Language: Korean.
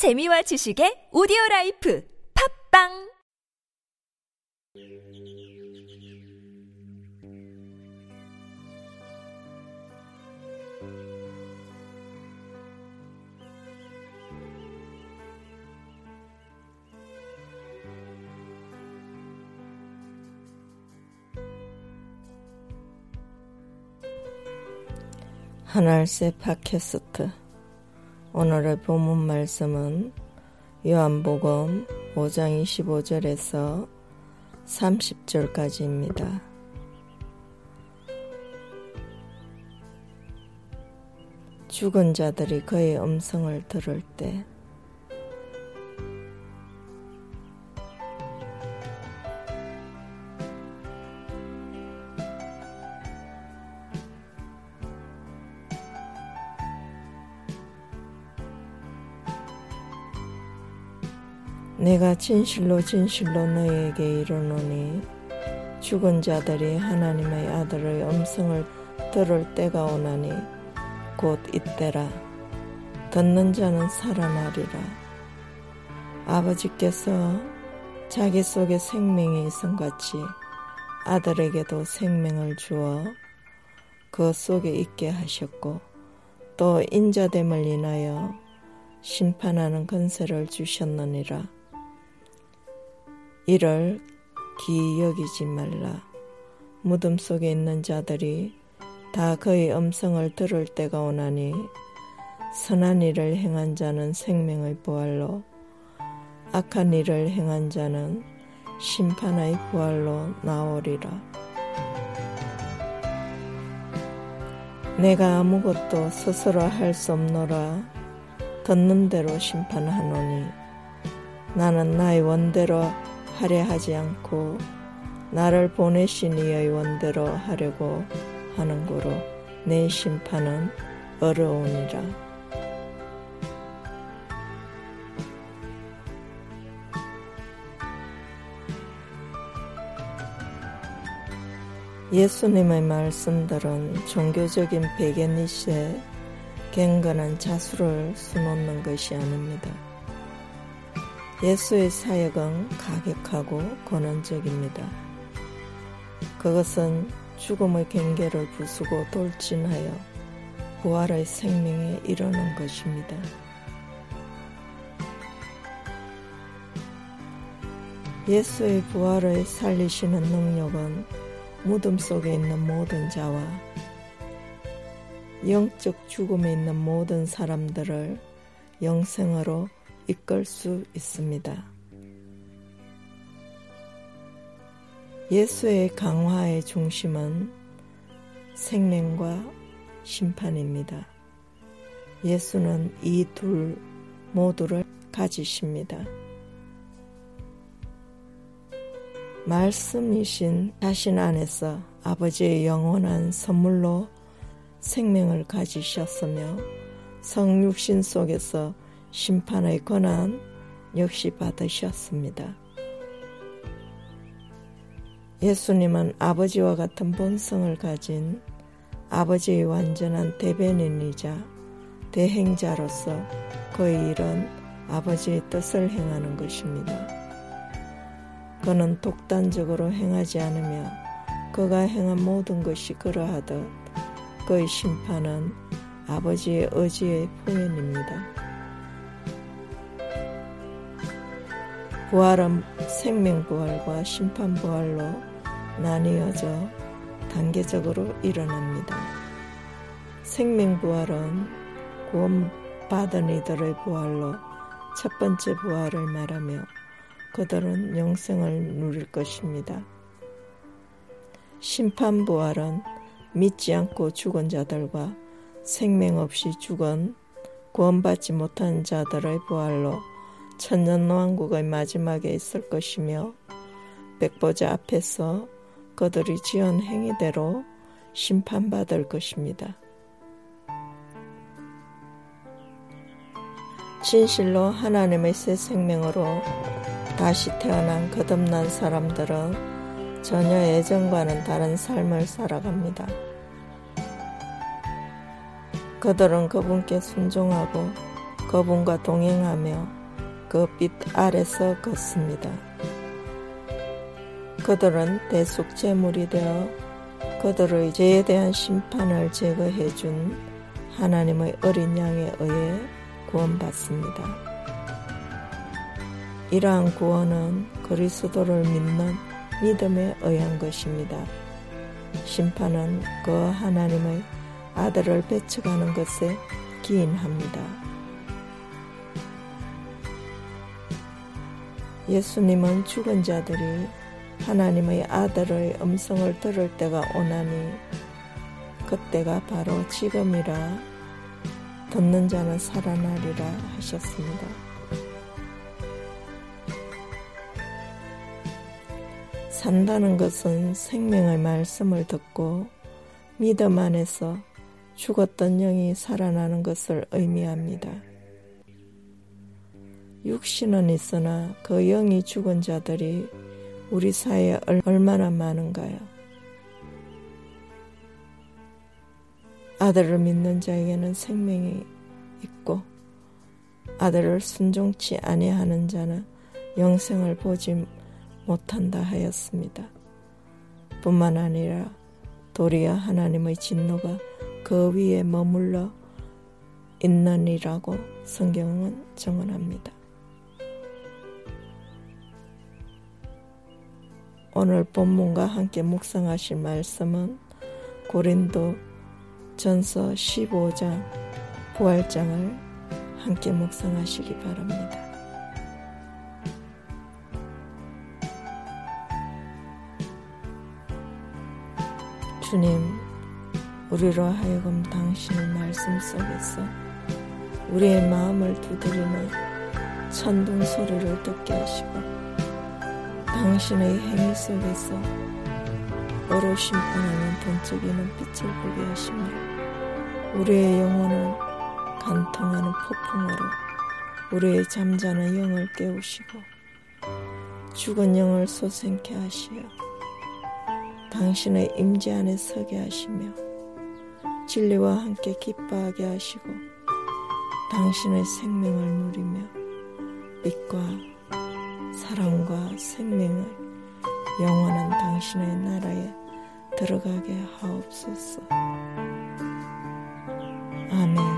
재미와 지식의 오디오 라이프 팝빵! 하늘새 팟캐스트 오늘의 본문 말씀은 요한복음 5장 25절에서 30절까지입니다. 죽은 자들이 그의 음성을 들을 때 내가 진실로 진실로 너희에게 이르노니 죽은 자들이 하나님의 아들의 음성을 들을 때가 오나니 곧 이때라 듣는 자는 살아나리라 아버지께서 자기 속에 생명이 있음 같이 아들에게도 생명을 주어 그 속에 있게 하셨고 또 인자됨을 인하여 심판하는 건세를 주셨느니라. 이를 기이 여기지 말라. 무덤 속에 있는 자들이 다 그의 음성을 들을 때가 오나니 선한 일을 행한 자는 생명의 부활로 악한 일을 행한 자는 심판의 부활로 나오리라. 내가 아무것도 스스로 할 수 없노라 듣는 대로 심판하노니 나는 나의 원대로 하려 하지 않고 나를 보내신 이의 원대로 하려고 하는 거로 내 심판은 어려우니라. 예수님의 말씀들은 종교적인 배경이시에 갱건한 자수를 수놓는 것이 아닙니다. 예수의 사역은 가격하고 권한적입니다. 그것은 죽음의 경계를 부수고 돌진하여 부활의 생명에 이르는 것입니다. 예수의 부활을 살리시는 능력은 무덤 속에 있는 모든 자와 영적 죽음에 있는 모든 사람들을 영생으로 이끌 수 있습니다. 예수의 강화의 중심은 생명과 심판입니다. 예수는 이 둘 모두를 가지십니다. 말씀이신 자신 안에서 아버지의 영원한 선물로 생명을 가지셨으며 성육신 속에서 심판의 권한 역시 받으셨습니다. 예수님은 아버지와 같은 본성을 가진 아버지의 완전한 대변인이자 대행자로서 그의 일은 아버지의 뜻을 행하는 것입니다. 그는 독단적으로 행하지 않으며 그가 행한 모든 것이 그러하듯 그의 심판은 아버지의 의지의 표현입니다. 부활은 생명부활과 심판부활로 나뉘어져 단계적으로 일어납니다. 생명부활은 구원받은 이들의 부활로 첫 번째 부활을 말하며 그들은 영생을 누릴 것입니다. 심판부활은 믿지 않고 죽은 자들과 생명 없이 죽은 구원받지 못한 자들의 부활로 천년왕국의 마지막에 있을 것이며 백보자 앞에서 그들이 지은 행위대로 심판받을 것입니다. 진실로 하나님의 새 생명으로 다시 태어난 거듭난 사람들은 전혀 예전과는 다른 삶을 살아갑니다. 그들은 그분께 순종하고 그분과 동행하며 그 빛 아래서 걷습니다. 그들은 대속 제물이 되어 그들의 죄에 대한 심판을 제거해 준 하나님의 어린 양에 의해 구원받습니다. 이러한 구원은 그리스도를 믿는 믿음에 의한 것입니다. 심판은 그 하나님의 아들을 배척하는 것에 기인합니다. 예수님은 죽은 자들이 하나님의 아들의 음성을 들을 때가 오나니 그때가 바로 지금이라 듣는 자는 살아나리라 하셨습니다. 산다는 것은 생명의 말씀을 듣고 믿음 안에서 죽었던 영이 살아나는 것을 의미합니다. 육신은 있으나 그 영이 죽은 자들이 우리 사회에 얼마나 많은가요? 아들을 믿는 자에게는 생명이 있고 아들을 순종치 아니하는 자는 영생을 보지 못한다 하였습니다. 뿐만 아니라 도리어 하나님의 진노가 그 위에 머물러 있느니라고 성경은 정언합니다. 오늘 본문과 함께 묵상하실 말씀은 고린도 전서 15장 부활장을 함께 묵상하시기 바랍니다. 주님, 우리로 하여금 당신의 말씀 속에서 우리의 마음을 두드리는 천둥 소리를 듣게 하시고 당신의 행위 속에서 어로 심 판하는 번쩍이는 빛을 보게 하시며 우리의 영혼을 간통하는 폭풍으로 우리의 잠자는 영을 깨우시고 죽은 영을 솟생케 하시어 당신의 임재 안에 서게 하시며 진리와 함께 기뻐하게 하시고 당신의 생명을 누리며 빛과 사랑과 생명을 영원한 당신의 나라에 들어가게 하옵소서. 아멘.